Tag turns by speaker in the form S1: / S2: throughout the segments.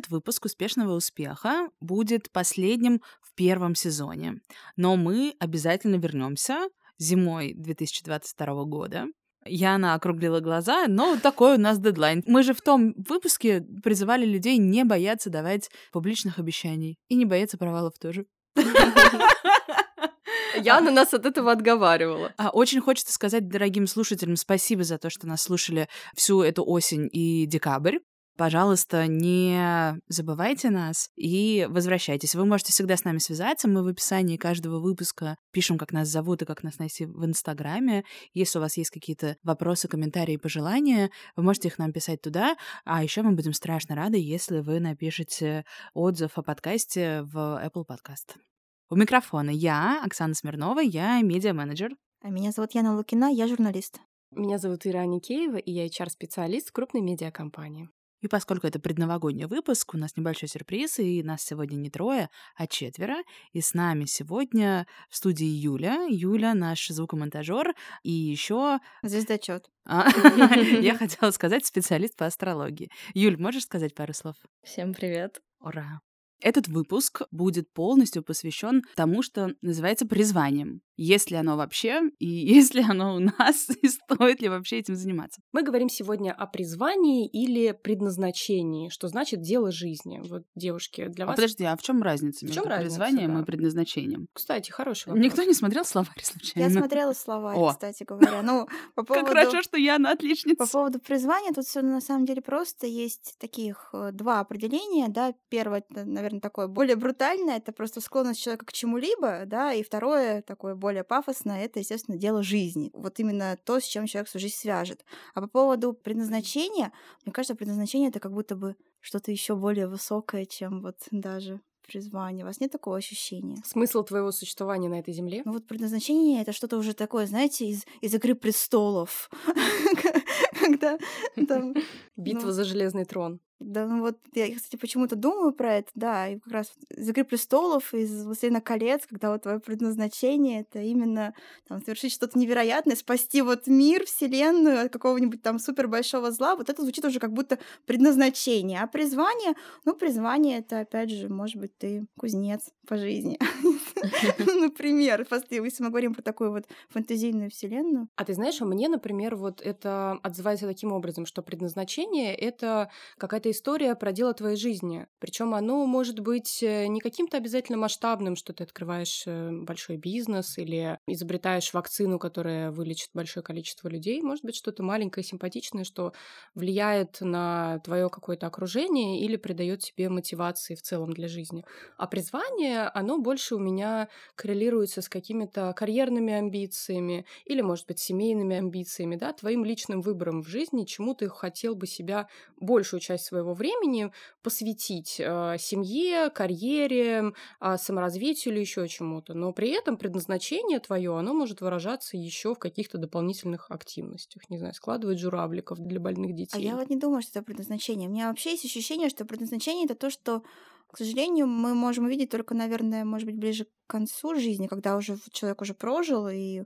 S1: Этот выпуск «Успешного успеха» будет последним в первом сезоне. Но мы обязательно вернемся зимой 2022 года. Яна округлила глаза, но такой у нас дедлайн. Мы же в том выпуске призывали людей не бояться давать публичных обещаний. И не бояться провалов тоже.
S2: Яна нас от этого отговаривала.
S1: А очень хочется сказать дорогим слушателям спасибо за то, что нас слушали всю эту осень и декабрь. Пожалуйста, не забывайте нас и возвращайтесь. Вы можете всегда с нами связаться. Мы в описании каждого выпуска пишем, как нас зовут и как нас найти в Инстаграме. Если у вас есть какие-то вопросы, комментарии, пожелания, вы можете их нам писать туда. А еще мы будем страшно рады, если вы напишете отзыв о подкасте в Apple Podcast. У микрофона я, Оксана Смирнова, я медиа-менеджер.
S3: А меня зовут Яна Лукина, я журналист.
S2: Меня зовут Ира Аникеева, и я HR-специалист крупной медиакомпании.
S1: И поскольку это предновогодний выпуск, у нас небольшой сюрприз, и нас сегодня не трое, а четверо. И с нами сегодня в студии Юля. Юля наш звукомонтажер и еще
S3: Звездочет.
S1: Я хотела сказать специалист по астрологии. Юль, можешь сказать пару слов?
S4: Всем привет.
S1: Ура! Этот выпуск будет полностью посвящен тому, что называется призванием. Есть ли оно вообще, и есть ли оно у нас, и стоит ли вообще этим заниматься.
S2: Мы говорим сегодня о призвании или предназначении, что значит дело жизни. Вот, девушки, для
S1: А
S2: вас...
S1: подожди, а в чем разница
S2: В
S1: между
S2: разница,
S1: призванием
S2: да?
S1: и предназначением?
S2: Кстати, хороший вопрос.
S1: Никто не смотрел словарь случайно?
S3: Я смотрела словарь,
S1: О.
S3: кстати говоря. Ну, по
S1: Как
S3: поводу...
S1: хорошо, что я на отличница.
S3: По поводу призвания, тут все на самом деле просто. Есть таких э, два определения, да. Первое, это, наверное, такое более брутальное, это просто склонность человека к чему-либо, да, и второе, такое более пафосное, это, естественно, дело жизни. Вот именно то, с чем человек свою жизнь свяжет. А по поводу предназначения, мне кажется, предназначение это как будто бы что-то еще более высокое, чем вот даже призвание. У вас нет такого ощущения?
S2: Смысл твоего существования на этой земле?
S3: Ну вот предназначение это что-то уже такое, знаете, из, из игры престолов. Когда там
S2: Битва за железный трон.
S3: да, ну вот я, кстати, почему-то думаю про это, да, и как раз из «Игры престолов», из «Властелина колец», когда вот твое предназначение — это именно там, совершить что-то невероятное, спасти вот мир, вселенную от какого-нибудь там супер большого зла, вот это звучит уже как будто предназначение. А призвание, ну, призвание — это, опять же, может быть, ты кузнец по жизни. Например, просто если мы говорим про такую вот фэнтезийную вселенную.
S2: А ты знаешь, а мне, например, вот это отзывается таким образом, что предназначение — это какая-то история про дело твоей жизни. Причем оно может быть э, не каким-то обязательно масштабным, что ты открываешь э, большой бизнес или изобретаешь вакцину, которая вылечит большое количество людей. Может быть, что-то маленькое, симпатичное, что влияет на твое какое-то окружение или придает тебе мотивации в целом для жизни. А призвание, оно больше у меня коррелируется с какими-то карьерными амбициями или, может быть, семейными амбициями, да, твоим личным выбором в жизни, чему ты хотел бы себя большую часть своего времени посвятить э, семье, карьере, э, саморазвитию или еще чему-то. Но при этом предназначение твое, оно может выражаться еще в каких-то дополнительных активностях. Не знаю, складывать журавликов для больных детей.
S3: А я вот не думаю, что это предназначение. У меня вообще есть ощущение, что предназначение это то, что, к сожалению, мы можем увидеть только, наверное, может быть, ближе к концу жизни, когда уже человек уже прожил и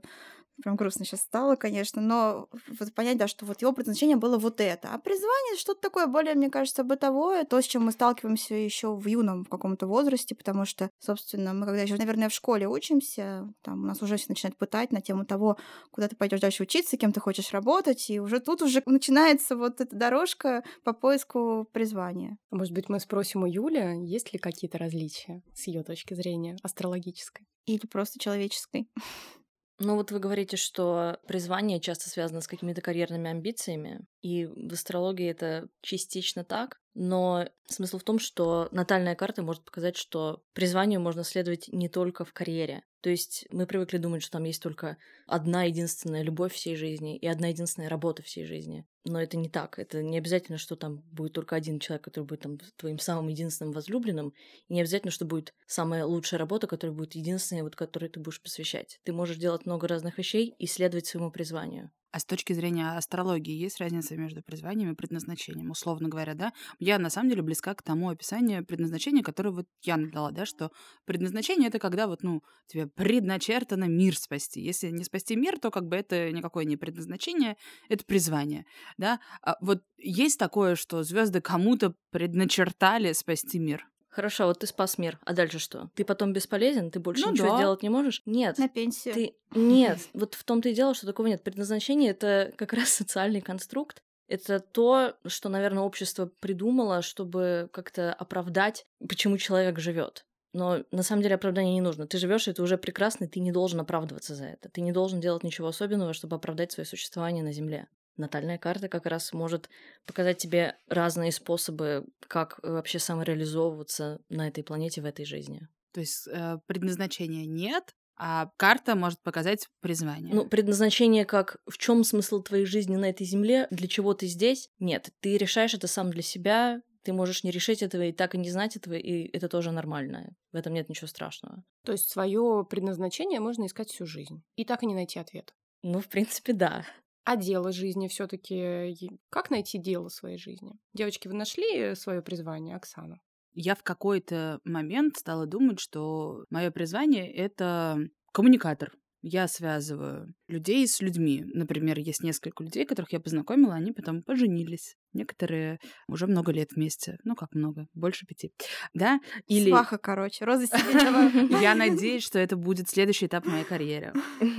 S3: Прям грустно сейчас стало, конечно, но вот понять, да, что вот его предназначение было вот это. А призвание что-то такое более, мне кажется, бытовое, то, с чем мы сталкиваемся еще в юном в каком-то возрасте, потому что, собственно, мы когда еще, наверное, в школе учимся, там у нас уже все начинают пытать на тему того, куда ты пойдешь дальше учиться, кем ты хочешь работать, и уже тут уже начинается вот эта дорожка по поиску призвания.
S2: А Может быть, мы спросим у Юли, есть ли какие-то различия с ее точки зрения астрологической?
S3: Или просто человеческой.
S4: Ну вот вы говорите, что призвание часто связано с какими-то карьерными амбициями, и в астрологии это частично так, но смысл в том, что натальная карта может показать, что призванию можно следовать не только в карьере. То есть мы привыкли думать, что там есть только одна единственная любовь всей жизни и одна единственная работа всей жизни. Но это не так. Это не обязательно, что там будет только один человек, который будет там твоим самым единственным возлюбленным. И не обязательно, что будет самая лучшая работа, которая будет единственной, вот которой ты будешь посвящать. Ты можешь делать много разных вещей и следовать своему призванию.
S1: А с точки зрения астрологии есть разница между призванием и предназначением? Условно говоря, да? Я на самом деле близка к тому описанию предназначения, которое вот я дала, да, что предназначение — это когда вот, ну, тебе предначертано мир спасти. Если не спасти мир, то как бы это никакое не предназначение, это призвание, да? А вот есть такое, что звезды кому-то предначертали спасти мир?
S4: Хорошо, вот ты спас мир, а дальше что? Ты потом бесполезен, ты больше ну, ничего да. делать не можешь? Нет.
S3: На пенсию.
S4: Ты... Нет, вот в том-то и дело, что такого нет. Предназначение — это как раз социальный конструкт, это то, что, наверное, общество придумало, чтобы как-то оправдать, почему человек живет. Но на самом деле оправдания не нужно. Ты живешь, это уже прекрасно, и ты не должен оправдываться за это. Ты не должен делать ничего особенного, чтобы оправдать свое существование на Земле. Натальная карта как раз может показать тебе разные способы, как вообще самореализовываться на этой планете в этой жизни.
S1: То есть э, предназначения нет, а карта может показать призвание.
S4: Ну, предназначение как в чем смысл твоей жизни на этой земле, для чего ты здесь? Нет, ты решаешь это сам для себя, ты можешь не решить этого и так и не знать этого, и это тоже нормально. В этом нет ничего страшного.
S2: То есть свое предназначение можно искать всю жизнь и так и не найти ответ.
S4: Ну, в принципе, да.
S2: А дело жизни все-таки как найти дело своей жизни? Девочки, вы нашли свое призвание, Оксана?
S1: Я в какой-то момент стала думать, что мое призвание это коммуникатор. Я связываю людей с людьми. Например, есть несколько людей, которых я познакомила, они потом поженились. Некоторые уже много лет вместе. Ну, как много? Больше пяти. Да?
S3: Или... Сваха, короче. Роза.
S1: Я надеюсь, что это будет следующий этап моей карьеры.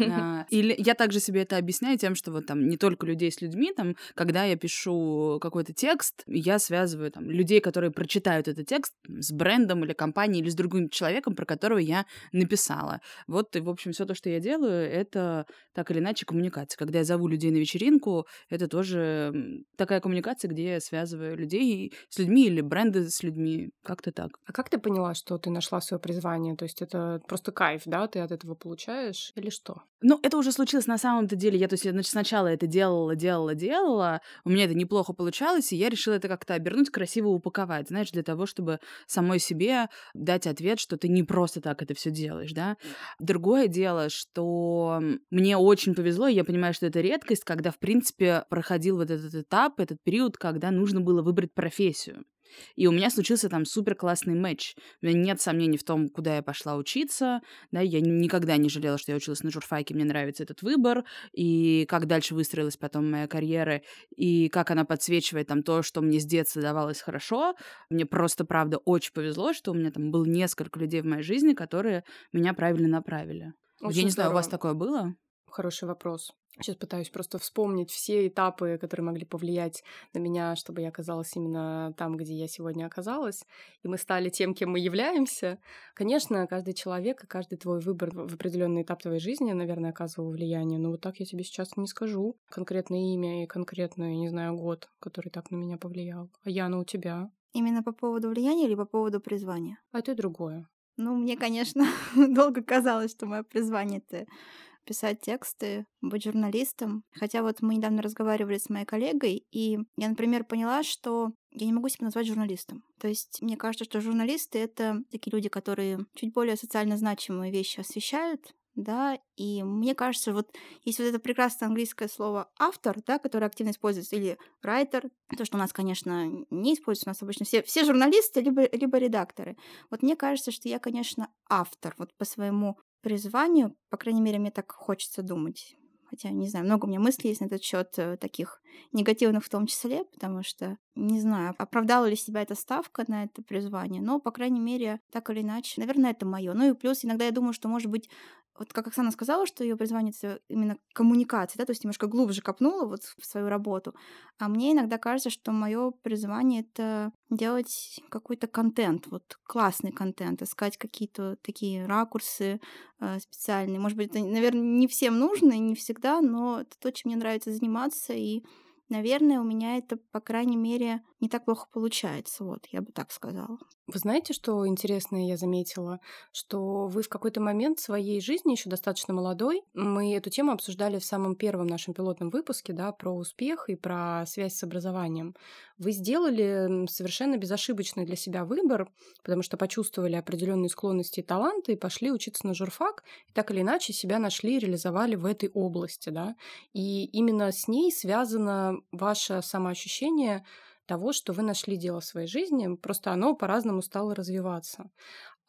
S1: А, или я также себе это объясняю тем, что вот там не только людей с людьми, там, когда я пишу какой-то текст, я связываю там людей, которые прочитают этот текст с брендом или компанией или с другим человеком, про которого я написала. Вот, и, в общем, все то, что я делаю, это так или иначе коммуникация. Когда я зову людей на вечеринку, это тоже такая коммуникация, где я связываю людей с людьми или бренды с людьми. Как-то так.
S2: А как ты поняла, что ты нашла свое призвание? То есть это просто кайф, да, ты от этого получаешь или что?
S1: Ну, это уже случилось на самом-то деле. Я, то есть, я, значит, сначала это делала, делала, делала. У меня это неплохо получалось, и я решила это как-то обернуть, красиво упаковать, знаешь, для того, чтобы самой себе дать ответ, что ты не просто так это все делаешь, да. Другое дело, что мне очень повезло, и я понимаю, что это редкость, когда, в принципе, проходил вот этот этап, этот период, когда нужно было выбрать профессию. И у меня случился там супер классный матч. У меня нет сомнений в том, куда я пошла учиться. Да, я никогда не жалела, что я училась на журфаке. Мне нравится этот выбор. И как дальше выстроилась потом моя карьера. И как она подсвечивает там то, что мне с детства давалось хорошо. Мне просто, правда, очень повезло, что у меня там было несколько людей в моей жизни, которые меня правильно направили. Очень я не здорово. знаю, у вас такое было?
S2: Хороший вопрос. Сейчас пытаюсь просто вспомнить все этапы, которые могли повлиять на меня, чтобы я оказалась именно там, где я сегодня оказалась, и мы стали тем, кем мы являемся. Конечно, каждый человек и каждый твой выбор в определенный этап твоей жизни, наверное, оказывал влияние, но вот так я тебе сейчас не скажу конкретное имя и конкретный, не знаю, год, который так на меня повлиял. А Яна, у тебя?
S3: Именно по поводу влияния или по поводу призвания?
S2: А это другое.
S3: Ну, мне, конечно, долго казалось, что мое призвание — это писать тексты, быть журналистом. Хотя вот мы недавно разговаривали с моей коллегой, и я, например, поняла, что я не могу себя назвать журналистом. То есть мне кажется, что журналисты — это такие люди, которые чуть более социально значимые вещи освещают, да, и мне кажется, вот есть вот это прекрасное английское слово автор, да, которое активно используется, или writer, то, что у нас, конечно, не используется, у нас обычно все, все журналисты, либо, либо редакторы. Вот мне кажется, что я, конечно, автор, вот по своему призванию, по крайней мере, мне так хочется думать. Хотя, не знаю, много у меня мыслей есть на этот счет э, таких негативных в том числе, потому что не знаю, оправдала ли себя эта ставка на это призвание, но, по крайней мере, так или иначе, наверное, это мое. Ну и плюс иногда я думаю, что, может быть, вот как Оксана сказала, что ее призвание это именно коммуникация, да, то есть немножко глубже копнула вот в свою работу. А мне иногда кажется, что мое призвание это делать какой-то контент, вот классный контент, искать какие-то такие ракурсы э, специальные. Может быть, это, наверное, не всем нужно не всегда, но это то, чем мне нравится заниматься и Наверное, у меня это, по крайней мере, не так плохо получается. Вот, я бы так сказала.
S2: Вы знаете, что интересное я заметила? Что вы в какой-то момент своей жизни, еще достаточно молодой, мы эту тему обсуждали в самом первом нашем пилотном выпуске, да, про успех и про связь с образованием. Вы сделали совершенно безошибочный для себя выбор, потому что почувствовали определенные склонности и таланты и пошли учиться на журфак, и так или иначе себя нашли и реализовали в этой области, да. И именно с ней связано ваше самоощущение того, что вы нашли дело в своей жизни, просто оно по-разному стало развиваться.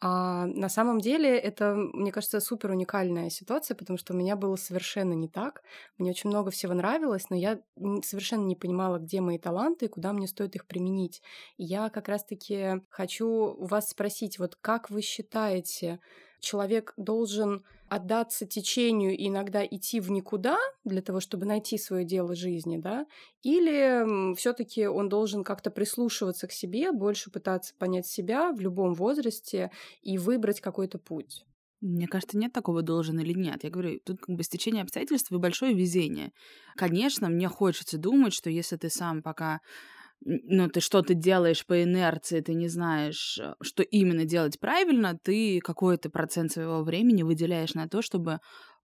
S2: А на самом деле это, мне кажется, супер уникальная ситуация, потому что у меня было совершенно не так. Мне очень много всего нравилось, но я совершенно не понимала, где мои таланты и куда мне стоит их применить. И я как раз-таки хочу у вас спросить, вот как вы считаете, человек должен отдаться течению и иногда идти в никуда для того, чтобы найти свое дело жизни, да, или все-таки он должен как-то прислушиваться к себе, больше пытаться понять себя в любом возрасте и выбрать какой-то путь.
S1: Мне кажется, нет такого должен или нет. Я говорю, тут как бы стечение обстоятельств и большое везение. Конечно, мне хочется думать, что если ты сам пока ну, ты что-то делаешь по инерции, ты не знаешь, э, что именно делать правильно, ты какой-то процент своего времени выделяешь на то, чтобы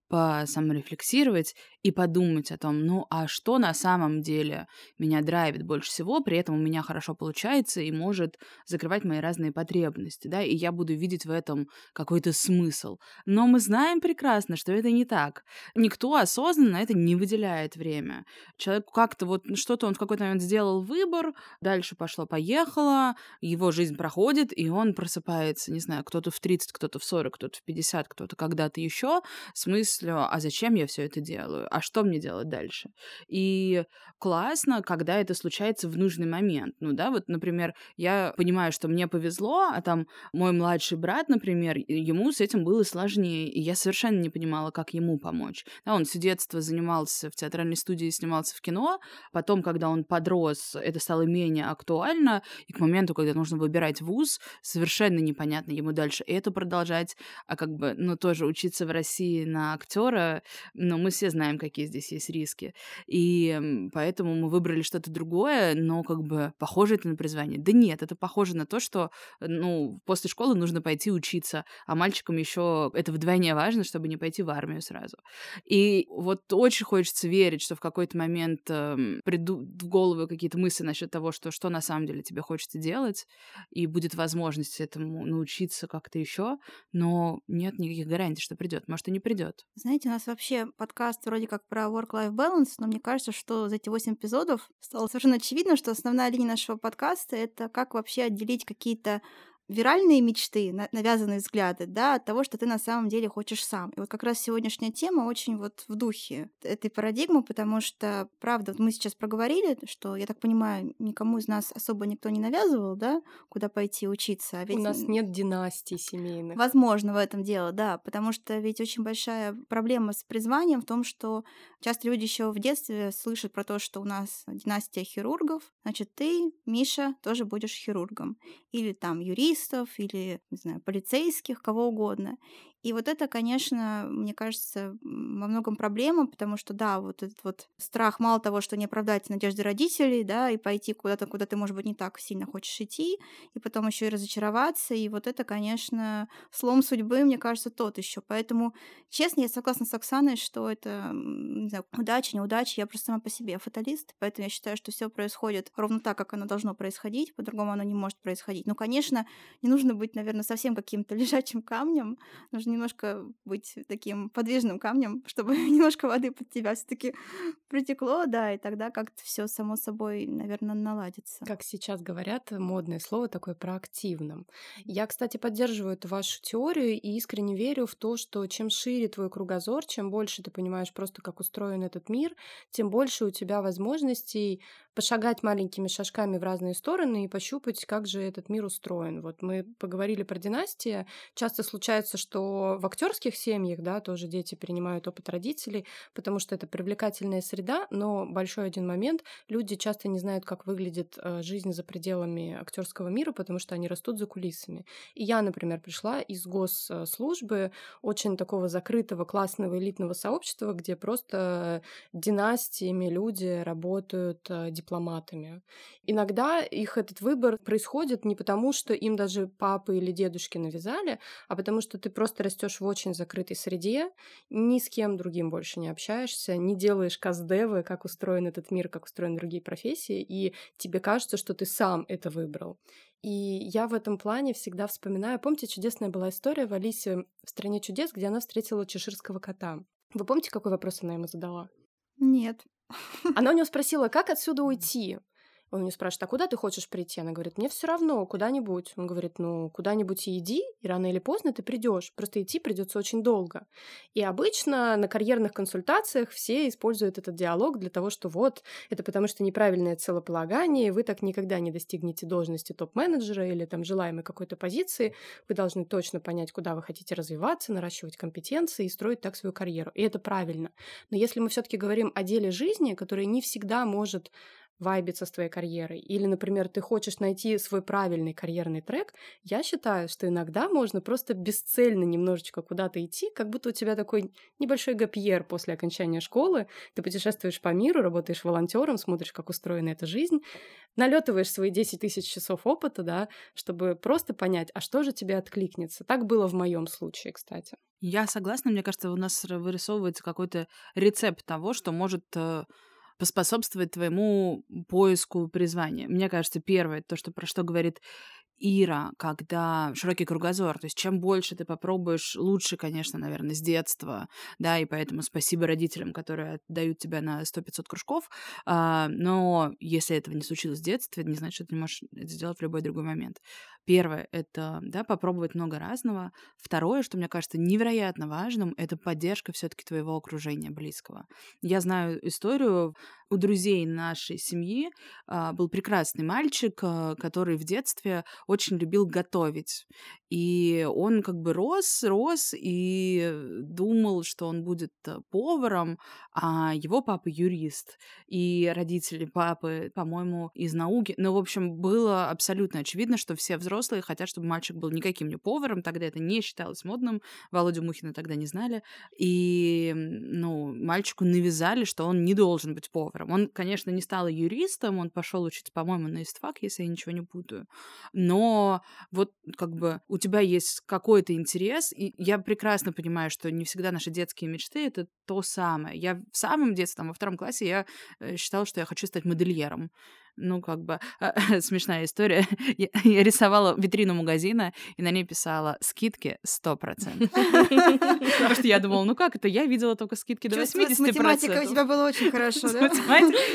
S1: посаморефлексировать и подумать о том, ну а что на самом деле меня драйвит больше всего, при этом у меня хорошо получается и может закрывать мои разные потребности, да, и я буду видеть в этом какой-то смысл. Но мы знаем прекрасно, что это не так. Никто осознанно это не выделяет время. Человек как-то вот что-то он в какой-то момент сделал выбор, дальше пошло-поехало, его жизнь проходит, и он просыпается, не знаю, кто-то в 30, кто-то в 40, кто-то в 50, кто-то когда-то еще, смысл мыслью, а зачем я все это делаю, а что мне делать дальше. И классно, когда это случается в нужный момент. Ну да, вот, например, я понимаю, что мне повезло, а там мой младший брат, например, ему с этим было сложнее, и я совершенно не понимала, как ему помочь. Да, он все детство занимался в театральной студии, снимался в кино, потом, когда он подрос, это стало менее актуально, и к моменту, когда нужно выбирать вуз, совершенно непонятно ему дальше это продолжать, а как бы, ну, тоже учиться в России на актера, но мы все знаем, какие здесь есть риски. И поэтому мы выбрали что-то другое, но как бы похоже это на призвание. Да нет, это похоже на то, что ну, после школы нужно пойти учиться, а мальчикам еще это вдвойне важно, чтобы не пойти в армию сразу. И вот очень хочется верить, что в какой-то момент э, придут в голову какие-то мысли насчет того, что, что на самом деле тебе хочется делать, и будет возможность этому научиться как-то еще, но нет никаких гарантий, что придет. Может, и не придет.
S3: Знаете, у нас вообще подкаст вроде как про work-life balance, но мне кажется, что за эти 8 эпизодов стало совершенно очевидно, что основная линия нашего подкаста — это как вообще отделить какие-то виральные мечты, навязанные взгляды, да, от того, что ты на самом деле хочешь сам. И вот как раз сегодняшняя тема очень вот в духе этой парадигмы, потому что, правда, вот мы сейчас проговорили, что, я так понимаю, никому из нас особо никто не навязывал, да, куда пойти учиться. А
S2: ведь... У нас нет династий семейных.
S3: Возможно, в этом дело, да, потому что ведь очень большая проблема с призванием в том, что часто люди еще в детстве слышат про то, что у нас династия хирургов, значит, ты, Миша, тоже будешь хирургом. Или там юрист, журналистов или, не знаю, полицейских, кого угодно. И вот это, конечно, мне кажется, во многом проблема, потому что, да, вот этот вот страх мало того, что не оправдать надежды родителей, да, и пойти куда-то, куда ты, может быть, не так сильно хочешь идти, и потом еще и разочароваться, и вот это, конечно, слом судьбы, мне кажется, тот еще. Поэтому, честно, я согласна с Оксаной, что это, не знаю, удача, неудача, я просто сама по себе фаталист, поэтому я считаю, что все происходит ровно так, как оно должно происходить, по-другому оно не может происходить. Но, конечно, не нужно быть, наверное, совсем каким-то лежачим камнем, нужно немножко быть таким подвижным камнем, чтобы немножко воды под тебя все-таки притекло, да, и тогда как-то все само собой, наверное, наладится.
S2: Как сейчас говорят, модное слово такое проактивным. Я, кстати, поддерживаю эту вашу теорию и искренне верю в то, что чем шире твой кругозор, чем больше ты понимаешь просто, как устроен этот мир, тем больше у тебя возможностей пошагать маленькими шажками в разные стороны и пощупать, как же этот мир устроен. Вот мы поговорили про династии. Часто случается, что в актерских семьях, да, тоже дети перенимают опыт родителей, потому что это привлекательная среда, но большой один момент, люди часто не знают, как выглядит э, жизнь за пределами актерского мира, потому что они растут за кулисами. И я, например, пришла из госслужбы, очень такого закрытого, классного, элитного сообщества, где просто династиями люди работают, э, дипломатами. Иногда их этот выбор происходит не потому, что им даже папы или дедушки навязали, а потому что ты просто растешь в очень закрытой среде, ни с кем другим больше не общаешься, не делаешь каздевы, как устроен этот мир, как устроены другие профессии, и тебе кажется, что ты сам это выбрал. И я в этом плане всегда вспоминаю. Помните, чудесная была история в Алисе в «Стране чудес», где она встретила чеширского кота. Вы помните, какой вопрос она ему задала?
S3: Нет.
S2: Она у него спросила, как отсюда уйти? Он ее спрашивает, а куда ты хочешь прийти? Она говорит, мне все равно, куда-нибудь. Он говорит, ну, куда-нибудь и иди, и рано или поздно ты придешь. Просто идти придется очень долго. И обычно на карьерных консультациях все используют этот диалог для того, что вот, это потому что неправильное целополагание, вы так никогда не достигнете должности топ-менеджера или там желаемой какой-то позиции. Вы должны точно понять, куда вы хотите развиваться, наращивать компетенции и строить так свою карьеру. И это правильно. Но если мы все-таки говорим о деле жизни, которое не всегда может вайбиться с твоей карьерой, или, например, ты хочешь найти свой правильный карьерный трек, я считаю, что иногда можно просто бесцельно немножечко куда-то идти, как будто у тебя такой небольшой гапьер после окончания школы, ты путешествуешь по миру, работаешь волонтером, смотришь, как устроена эта жизнь, налетываешь свои 10 тысяч часов опыта, да, чтобы просто понять, а что же тебе откликнется. Так было в моем случае, кстати.
S1: Я согласна, мне кажется, у нас вырисовывается какой-то рецепт того, что может э, поспособствовать твоему поиску призвания. Мне кажется, первое, то, что, про что говорит Ира, когда широкий кругозор, то есть чем больше ты попробуешь, лучше, конечно, наверное, с детства, да, и поэтому спасибо родителям, которые дают тебя на 100-500 кружков, а, но если этого не случилось в детстве, не значит, что ты не можешь это сделать в любой другой момент. Первое — это, да, попробовать много разного. Второе, что мне кажется невероятно важным, это поддержка все таки твоего окружения близкого. Я знаю историю у друзей нашей семьи а, был прекрасный мальчик, а, который в детстве очень любил готовить. И он как бы рос, рос и думал, что он будет э, поваром, а его папа юрист. И родители папы, по-моему, из науки. Ну, в общем, было абсолютно очевидно, что все взрослые хотят, чтобы мальчик был никаким не поваром. Тогда это не считалось модным. Володю Мухина тогда не знали. И, ну, мальчику навязали, что он не должен быть поваром. Он, конечно, не стал юристом, он пошел учиться, по-моему, на истфак, если я ничего не путаю. Но вот как бы у тебя есть какой-то интерес, и я прекрасно понимаю, что не всегда наши детские мечты — это то самое. Я в самом детстве, там, во втором классе, я э, считала, что я хочу стать модельером ну, как бы, смешная история. Я, я рисовала витрину магазина, и на ней писала «скидки 100%». Потому что я думала, ну как это? Я видела только скидки до 80%.
S3: Математика у тебя была очень хорошо, да?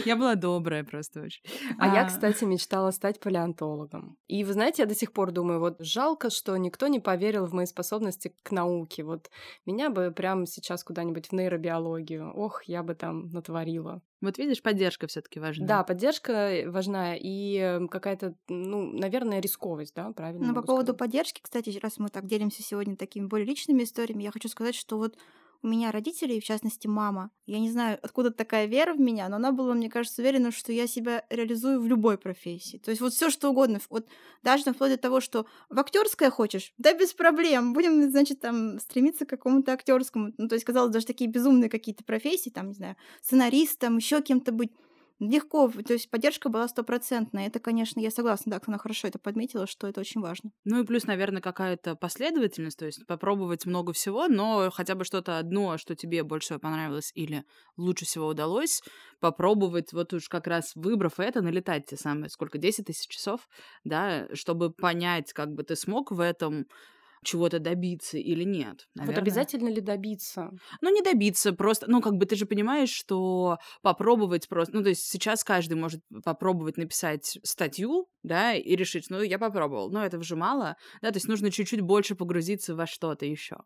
S1: Я была добрая просто очень.
S2: А я, кстати, мечтала стать палеонтологом. И вы знаете, я до сих пор думаю, вот жалко, что никто не поверил в мои способности к науке. Вот меня бы прямо сейчас куда-нибудь в нейробиологию. Ох, я бы там натворила.
S1: Вот видишь, поддержка все-таки важна.
S2: Да, поддержка важна и эм, какая-то, ну, наверное, рисковость, да, правильно?
S3: Ну, по поводу сказать? поддержки, кстати, раз мы так делимся сегодня такими более личными историями, я хочу сказать, что вот у меня родители, в частности мама, я не знаю, откуда такая вера в меня, но она была, мне кажется, уверена, что я себя реализую в любой профессии. То есть вот все что угодно. Вот даже вплоть до того, что в актерское хочешь, да без проблем. Будем, значит, там стремиться к какому-то актерскому. Ну, то есть, казалось, даже такие безумные какие-то профессии, там, не знаю, сценаристом, еще кем-то быть легко, то есть поддержка была стопроцентная. Это, конечно, я согласна, да, она хорошо это подметила, что это очень важно.
S1: Ну и плюс, наверное, какая-то последовательность, то есть попробовать много всего, но хотя бы что-то одно, что тебе больше понравилось или лучше всего удалось, попробовать, вот уж как раз выбрав это, налетать те самые, сколько, 10 тысяч часов, да, чтобы понять, как бы ты смог в этом чего-то добиться или нет.
S2: Наверное. Вот обязательно ли добиться?
S1: Ну, не добиться, просто, ну, как бы ты же понимаешь, что попробовать просто, ну, то есть сейчас каждый может попробовать написать статью, да, и решить, ну, я попробовал, но этого же мало, да, то есть нужно чуть-чуть больше погрузиться во что-то еще.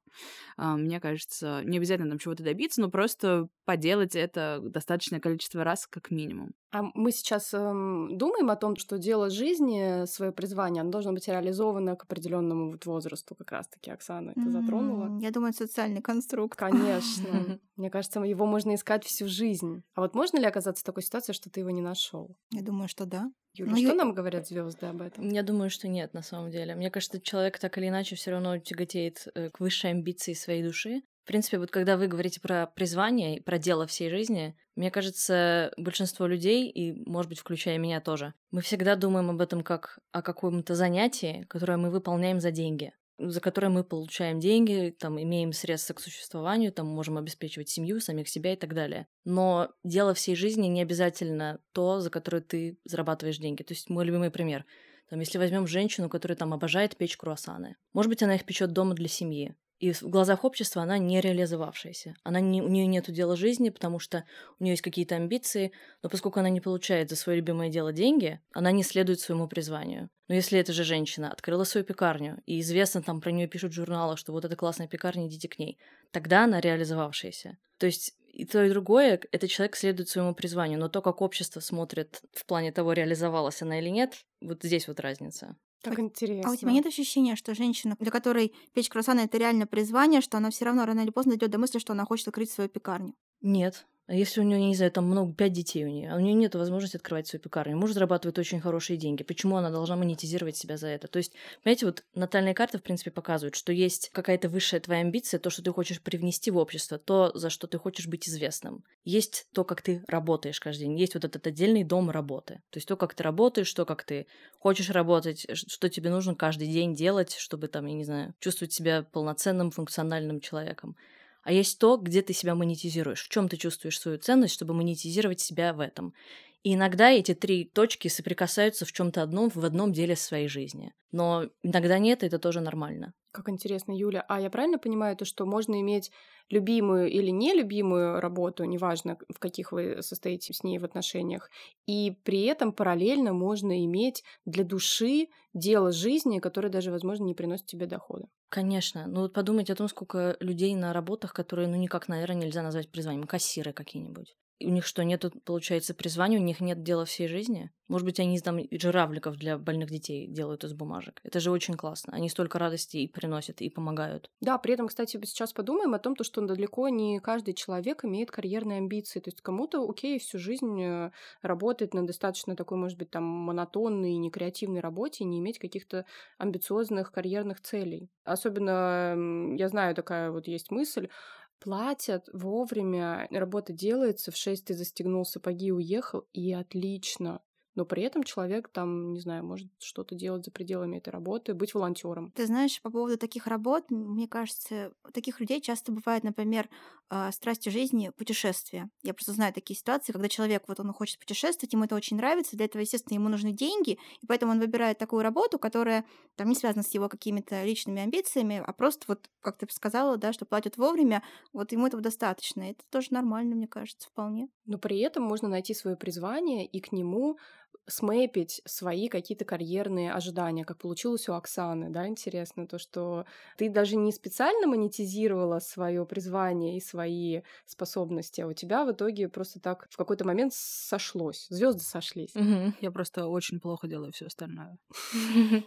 S1: А, мне кажется, не обязательно там чего-то добиться, но просто поделать это достаточное количество раз как минимум.
S2: А мы сейчас эм, думаем о том, что дело жизни, свое призвание, оно должно быть реализовано к определенному вот возрасту, как раз-таки Оксана это затронула.
S3: Я думаю, социальный конструкт.
S2: Конечно. Мне кажется, его можно искать всю жизнь. А вот можно ли оказаться в такой ситуации, что ты его не нашел?
S3: Я думаю, что да.
S2: Юля, ну, что я... нам говорят звезды об этом?
S4: Я думаю, что нет, на самом деле. Мне кажется, человек так или иначе все равно тяготеет э, к высшей амбиции своей души. В принципе, вот когда вы говорите про призвание, про дело всей жизни, мне кажется, большинство людей, и, может быть, включая меня тоже, мы всегда думаем об этом как о каком-то занятии, которое мы выполняем за деньги за которое мы получаем деньги, там, имеем средства к существованию, там, можем обеспечивать семью, самих себя и так далее. Но дело всей жизни не обязательно то, за которое ты зарабатываешь деньги. То есть мой любимый пример. Там, если возьмем женщину, которая там обожает печь круассаны, может быть, она их печет дома для семьи. И в глазах общества она не реализовавшаяся. Она не, у нее нет дела жизни, потому что у нее есть какие-то амбиции, но поскольку она не получает за свое любимое дело деньги, она не следует своему призванию. Но если эта же женщина открыла свою пекарню, и известно там про нее пишут в журналах, что вот эта классная пекарня, идите к ней, тогда она реализовавшаяся. То есть и то, и другое, это человек следует своему призванию, но то, как общество смотрит в плане того, реализовалась она или нет, вот здесь вот разница.
S2: Так интересно.
S3: А у тебя нет ощущения, что женщина, для которой печь круассаны это реально призвание, что она все равно рано или поздно дойдет до мысли, что она хочет открыть свою пекарню?
S4: Нет. А если у нее, не знаю, там много, пять детей у нее, а у нее нет возможности открывать свою пекарню, муж зарабатывает очень хорошие деньги, почему она должна монетизировать себя за это? То есть, понимаете, вот натальные карты, в принципе, показывают, что есть какая-то высшая твоя амбиция, то, что ты хочешь привнести в общество, то, за что ты хочешь быть известным. Есть то, как ты работаешь каждый день, есть вот этот отдельный дом работы. То есть то, как ты работаешь, то, как ты хочешь работать, что тебе нужно каждый день делать, чтобы там, я не знаю, чувствовать себя полноценным, функциональным человеком а есть то, где ты себя монетизируешь, в чем ты чувствуешь свою ценность, чтобы монетизировать себя в этом. И иногда эти три точки соприкасаются в чем-то одном, в одном деле своей жизни. Но иногда нет, и это тоже нормально.
S2: Как интересно, Юля. А я правильно понимаю то, что можно иметь любимую или нелюбимую работу, неважно, в каких вы состоите с ней в отношениях, и при этом параллельно можно иметь для души дело жизни, которое даже, возможно, не приносит тебе дохода?
S4: Конечно. Ну вот подумайте о том, сколько людей на работах, которые, ну, никак, наверное, нельзя назвать призванием. Кассиры какие-нибудь. У них что, нет, получается, призвания, у них нет дела всей жизни? Может быть, они там жиравликов для больных детей делают из бумажек. Это же очень классно. Они столько радости и приносят, и помогают.
S2: Да, при этом, кстати, сейчас подумаем о том, что далеко не каждый человек имеет карьерные амбиции. То есть кому-то, окей, всю жизнь э, работает на достаточно такой, может быть, там монотонной некреативной работе и не иметь каких-то амбициозных карьерных целей. Особенно, я знаю, такая вот есть мысль, платят вовремя, работа делается, в 6 ты застегнул сапоги и уехал, и отлично но при этом человек там, не знаю, может что-то делать за пределами этой работы, быть волонтером.
S3: Ты знаешь, по поводу таких работ, мне кажется, у таких людей часто бывает, например, а, страстью жизни путешествия. Я просто знаю такие ситуации, когда человек, вот он хочет путешествовать, ему это очень нравится, для этого, естественно, ему нужны деньги, и поэтому он выбирает такую работу, которая там не связана с его какими-то личными амбициями, а просто вот, как ты сказала, да, что платят вовремя, вот ему этого достаточно. Это тоже нормально, мне кажется, вполне.
S2: Но при этом можно найти свое призвание и к нему смэпить свои какие-то карьерные ожидания, как получилось у Оксаны, да, интересно, то, что ты даже не специально монетизировала свое призвание и свои способности, а у тебя в итоге просто так в какой-то момент сошлось, звезды сошлись.
S1: Угу. Я просто очень плохо делаю все остальное.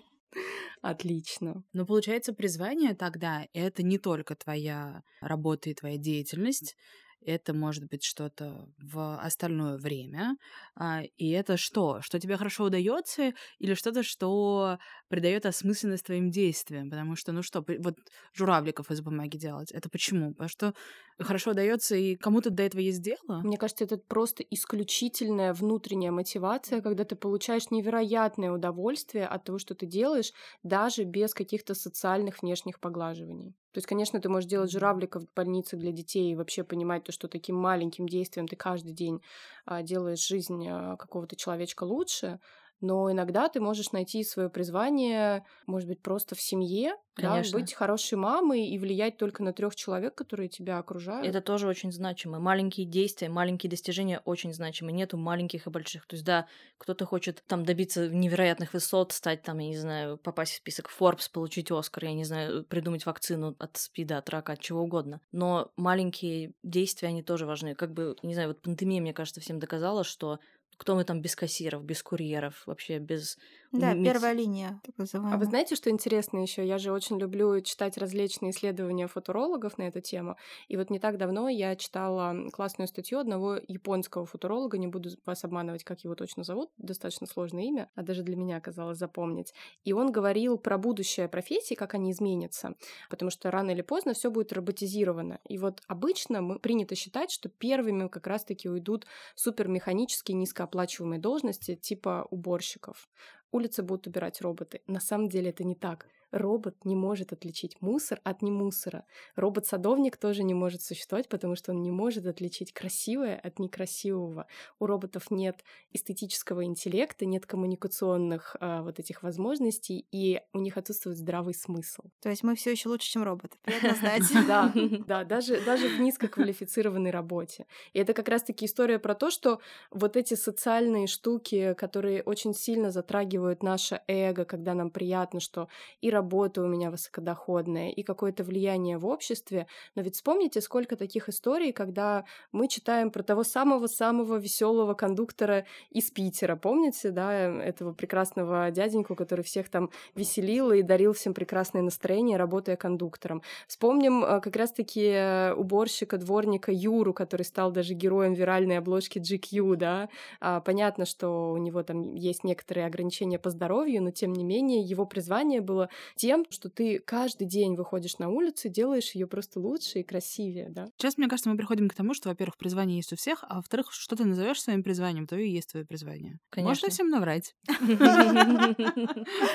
S2: Отлично.
S1: Но получается, призвание тогда это не только твоя работа и твоя деятельность, это может быть что-то в остальное время. А, и это что? Что тебе хорошо удается, или что-то, что придает осмысленность твоим действиям? Потому что, ну что, вот журавликов из бумаги делать, это почему? Потому что хорошо удается, и кому-то до этого есть дело?
S2: Мне кажется, это просто исключительная внутренняя мотивация, когда ты получаешь невероятное удовольствие от того, что ты делаешь, даже без каких-то социальных внешних поглаживаний. То есть, конечно, ты можешь делать журавликов в больнице для детей и вообще понимать то, что таким маленьким действием ты каждый день а, делаешь жизнь а, какого-то человечка лучше, но иногда ты можешь найти свое призвание, может быть, просто в семье, да, быть хорошей мамой и влиять только на трех человек, которые тебя окружают.
S4: Это тоже очень значимо. Маленькие действия, маленькие достижения очень значимы. Нету маленьких и больших. То есть, да, кто-то хочет там добиться невероятных высот, стать там, я не знаю, попасть в список Forbes, получить Оскар, я не знаю, придумать вакцину от спида, от рака, от чего угодно. Но маленькие действия, они тоже важны. Как бы, не знаю, вот пандемия, мне кажется, всем доказала, что кто мы там без кассиров, без курьеров, вообще без
S3: Да,
S4: м-
S3: первая линия, так
S2: А
S3: называемая.
S2: вы знаете, что интересно еще? Я же очень люблю читать различные исследования футурологов на эту тему. И вот не так давно я читала классную статью одного японского футуролога, не буду вас обманывать, как его точно зовут, достаточно сложное имя, а даже для меня оказалось запомнить. И он говорил про будущее профессии, как они изменятся, потому что рано или поздно все будет роботизировано. И вот обычно мы принято считать, что первыми как раз-таки уйдут супермеханические низкооплачиваемые должности типа уборщиков. Улицы будут убирать роботы. На самом деле это не так. Робот не может отличить мусор от не мусора. Робот-садовник тоже не может существовать, потому что он не может отличить красивое от некрасивого. У роботов нет эстетического интеллекта, нет коммуникационных а, вот этих возможностей, и у них отсутствует здравый смысл.
S3: То есть мы все еще лучше, чем роботы. Приятно знать.
S2: Да, да, даже, даже в низкоквалифицированной работе. И это как раз-таки история про то, что вот эти социальные штуки, которые очень сильно затрагивают наше эго, когда нам приятно, что и работа у меня высокодоходная, и какое-то влияние в обществе. Но ведь вспомните, сколько таких историй, когда мы читаем про того самого-самого веселого кондуктора из Питера. Помните, да, этого прекрасного дяденьку, который всех там веселил и дарил всем прекрасное настроение, работая кондуктором. Вспомним э, как раз-таки э, уборщика, дворника Юру, который стал даже героем виральной обложки GQ, да. А, Понятно, что у него там есть некоторые ограничения по здоровью, но тем не менее его призвание было тем, что ты каждый день выходишь на улицу и делаешь ее просто лучше и красивее, да.
S1: Сейчас, мне кажется, мы приходим к тому, что, во-первых, призвание есть у всех, а во-вторых, что ты назовешь своим призванием, то и есть твое призвание. Можно
S4: Конечно.
S1: всем наврать.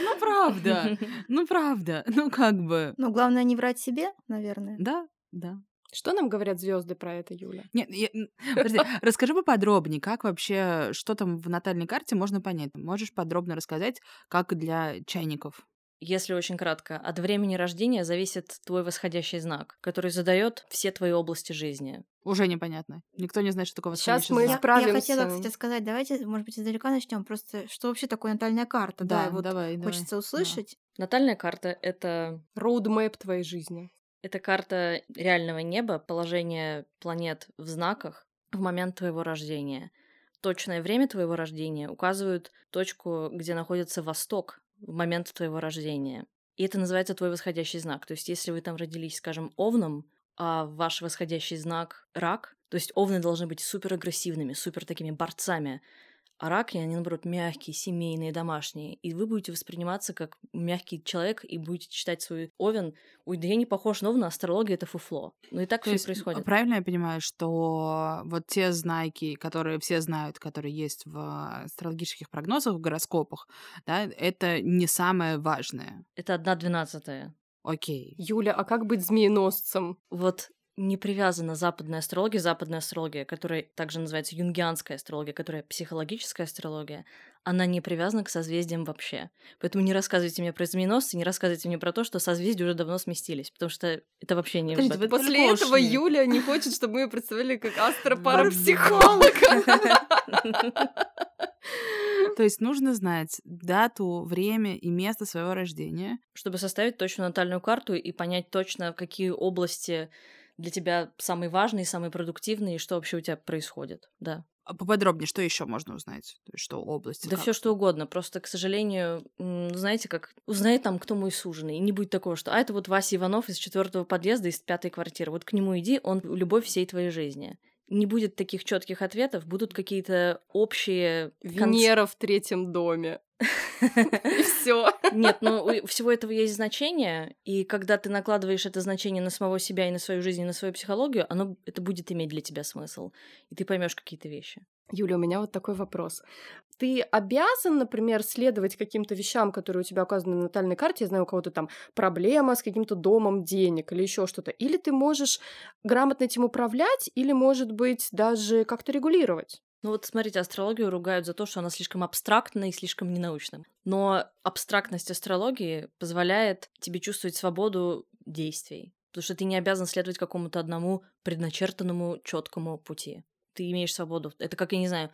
S1: Ну, правда. Ну, правда. Ну, как бы.
S3: Ну, главное не врать себе, наверное.
S1: Да, да.
S2: Что нам говорят звезды про это, Юля?
S1: Нет, я- подожди, расскажи поподробнее, как вообще, что там в натальной карте можно понять. Можешь подробно рассказать, как для чайников?
S4: Если очень кратко, от времени рождения зависит твой восходящий знак, который задает все твои области жизни.
S1: Уже непонятно. Никто не знает, что такое восходящий
S2: мы
S3: Я,
S1: знак.
S3: я
S2: справимся.
S3: хотела, кстати, сказать, давайте, может быть, издалека начнем. Просто что вообще такое натальная карта? Да,
S1: Да,
S3: вот
S1: давай, давай.
S3: хочется услышать.
S4: Натальная карта — это
S2: Роудмэп твоей жизни.
S4: Это карта реального неба, положение планет в знаках в момент твоего рождения. Точное время твоего рождения указывают точку, где находится восток в момент твоего рождения. И это называется твой восходящий знак. То есть, если вы там родились, скажем, овном, а ваш восходящий знак рак, то есть овны должны быть супер агрессивными, супер такими борцами, а раки, они, наоборот, мягкие, семейные, домашние. И вы будете восприниматься как мягкий человек и будете читать свой овен. Ой, да я не похож на овна, астрология — это фуфло. Ну и так
S1: То
S4: все
S1: есть,
S4: происходит.
S1: правильно я понимаю, что вот те знаки, которые все знают, которые есть в астрологических прогнозах, в гороскопах, да, это не самое важное.
S4: Это одна двенадцатая.
S1: Окей.
S2: Юля, а как быть змееносцем?
S4: Вот не привязана западная астрология, западная астрология, которая также называется юнгианская астрология, которая психологическая астрология, она не привязана к созвездиям вообще. Поэтому не рассказывайте мне про змееносцы, не рассказывайте мне про то, что созвездия уже давно сместились, потому что это вообще не...
S1: Вы
S4: этом.
S2: После
S1: только
S2: этого. Юля не хочет, чтобы мы ее представили как астропарапсихолога.
S1: То есть нужно знать дату, время и место своего рождения.
S4: Чтобы составить точную натальную карту и понять точно, какие области для тебя самые важные, самые продуктивные, и что вообще у тебя происходит. Да.
S1: А поподробнее, что еще можно узнать? То есть, что области?
S4: Да
S1: как?
S4: все что угодно. Просто, к сожалению, м, знаете, как узнает там, кто мой суженый. И не будет такого, что а это вот Вася Иванов из четвертого подъезда, из пятой квартиры. Вот к нему иди, он любовь всей твоей жизни. Не будет таких четких ответов, будут какие-то общие конц-
S2: Венера в третьем доме. И все.
S4: Нет, ну у всего этого есть значение, и когда ты накладываешь это значение на самого себя и на свою жизнь, и на свою психологию, оно это будет иметь для тебя смысл, и ты поймешь какие-то вещи.
S2: Юля, у меня вот такой вопрос. Ты обязан, например, следовать каким-то вещам, которые у тебя указаны на натальной карте? Я знаю, у кого-то там проблема с каким-то домом денег или еще что-то. Или ты можешь грамотно этим управлять, или, может быть, даже как-то регулировать?
S4: Ну вот смотрите, астрологию ругают за то, что она слишком абстрактна и слишком ненаучна. Но абстрактность астрологии позволяет тебе чувствовать свободу действий. Потому что ты не обязан следовать какому-то одному предначертанному четкому пути. Ты имеешь свободу. Это как, я не знаю,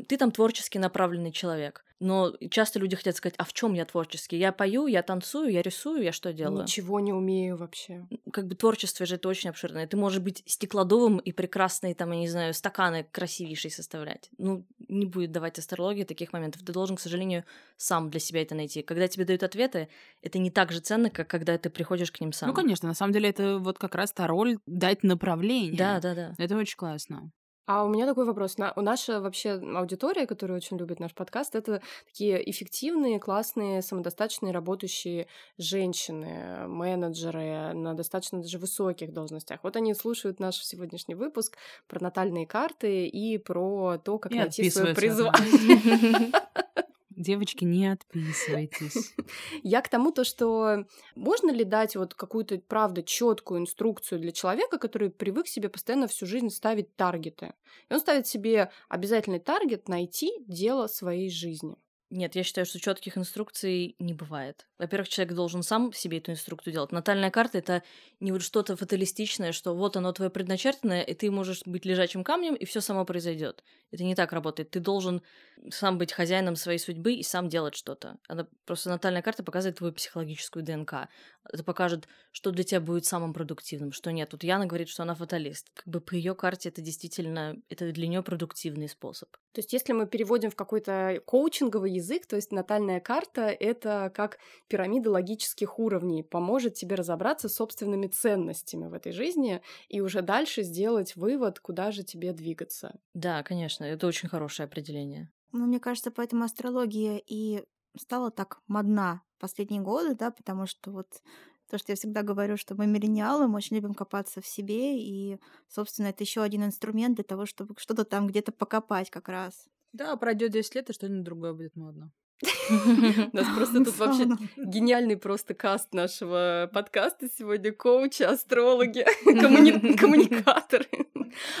S4: ты там творчески направленный человек. Но часто люди хотят сказать, а в чем я творческий? Я пою, я танцую, я рисую, я что делаю?
S2: Ничего не умею вообще.
S4: Как бы творчество же это очень обширное. Ты можешь быть стеклодувом и прекрасные, там, я не знаю, стаканы красивейшие составлять. Ну, не будет давать астрологии таких моментов. Ты должен, к сожалению, сам для себя это найти. Когда тебе дают ответы, это не так же ценно, как когда ты приходишь к ним сам.
S1: Ну, конечно, на самом деле это вот как раз та роль дать направление.
S4: Да, да, да.
S1: Это очень классно.
S2: А у меня такой вопрос. На, наша вообще аудитория, которая очень любит наш подкаст, это такие эффективные, классные, самодостаточные, работающие женщины, менеджеры на достаточно даже высоких должностях. Вот они слушают наш сегодняшний выпуск про натальные карты и про то, как
S1: И
S2: найти свое призвание.
S1: Девочки, не отписывайтесь.
S2: Я к тому, то, что можно ли дать вот какую-то, правда, четкую инструкцию для человека, который привык себе постоянно всю жизнь ставить таргеты. И он ставит себе обязательный таргет найти дело своей жизни.
S4: Нет, я считаю, что четких инструкций не бывает. Во-первых, человек должен сам себе эту инструкцию делать. Натальная карта это не вот что-то фаталистичное, что вот оно твое предначертанное, и ты можешь быть лежачим камнем, и все само произойдет. Это не так работает. Ты должен сам быть хозяином своей судьбы и сам делать что-то. Она просто натальная карта показывает твою психологическую ДНК. Это покажет, что для тебя будет самым продуктивным, что нет. Тут Яна говорит, что она фаталист. Как бы по ее карте это действительно это для нее продуктивный способ.
S2: То есть, если мы переводим в какой-то коучинговый язык, то есть натальная карта это как пирамида логических уровней, поможет тебе разобраться с собственными ценностями в этой жизни и уже дальше сделать вывод, куда же тебе двигаться.
S4: Да, конечно, это очень хорошее определение.
S3: Ну, мне кажется, поэтому астрология и стала так модна последние годы, да, потому что вот то, что я всегда говорю, что мы миллениалы, мы очень любим копаться в себе, и, собственно, это еще один инструмент для того, чтобы что-то там где-то покопать как раз.
S1: Да, пройдет 10 лет, и что-нибудь другое будет модно.
S2: У нас просто тут вообще гениальный просто каст нашего подкаста сегодня. Коучи, астрологи, коммуни- коммуникаторы.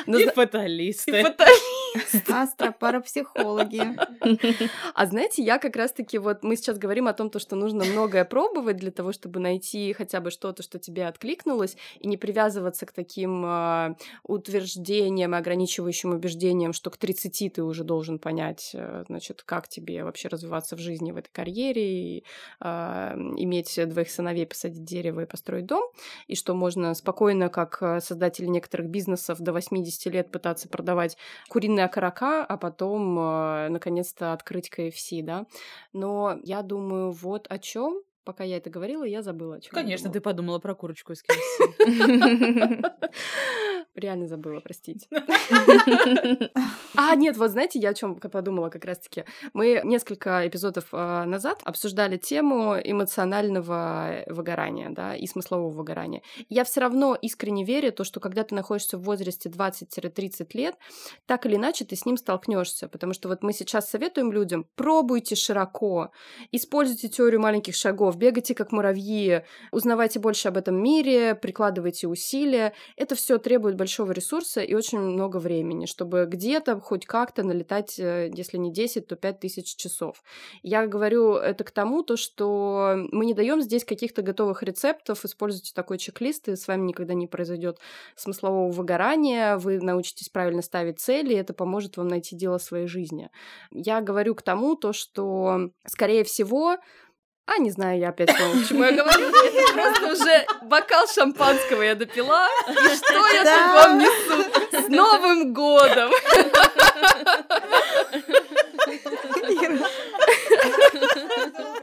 S2: Но
S1: И
S2: зна-
S1: фаталисты.
S2: и фаталисты.
S3: Астропарапсихологи.
S2: А знаете, я как раз-таки вот мы сейчас говорим о том, то, что нужно многое пробовать для того, чтобы найти хотя бы что-то, что тебе откликнулось, и не привязываться к таким а, утверждениям, ограничивающим убеждениям, что к 30 ты уже должен понять, э, значит, как тебе вообще развиваться в жизни, в этой карьере, и а, иметь двоих сыновей, посадить дерево и построить дом, и что можно спокойно, как э, создатели некоторых бизнесов, до 80 лет пытаться продавать куриные окорока, а потом, э, наконец-то, открыть КФС, да. Но я думаю, вот о чем Пока я это говорила, я забыла, о чем.
S1: Конечно, ты подумала про курочку из KFC.
S2: Реально забыла, простите. А, нет, вот знаете, я о чем подумала как раз-таки. Мы несколько эпизодов э, назад обсуждали тему эмоционального выгорания, да, и смыслового выгорания. Я все равно искренне верю, то, что когда ты находишься в возрасте 20-30 лет, так или иначе ты с ним столкнешься, потому что вот мы сейчас советуем людям, пробуйте широко, используйте теорию маленьких шагов, бегайте как муравьи, узнавайте больше об этом мире, прикладывайте усилия. Это все требует большого ресурса и очень много времени, чтобы где-то хоть как-то налетать, э, если не 10, то 5 тысяч часов. Я говорю это к тому, то, что мы не даем здесь каких-то готовых рецептов, используйте такой чек-лист, и с вами никогда не произойдет смыслового выгорания, вы научитесь правильно ставить цели, и это поможет вам найти дело своей жизни. Я говорю к тому, то, что, скорее всего, а, не знаю, я опять поняла, почему я говорю. Это просто уже бокал шампанского я допила. И что я тут вам несу? С Новым годом!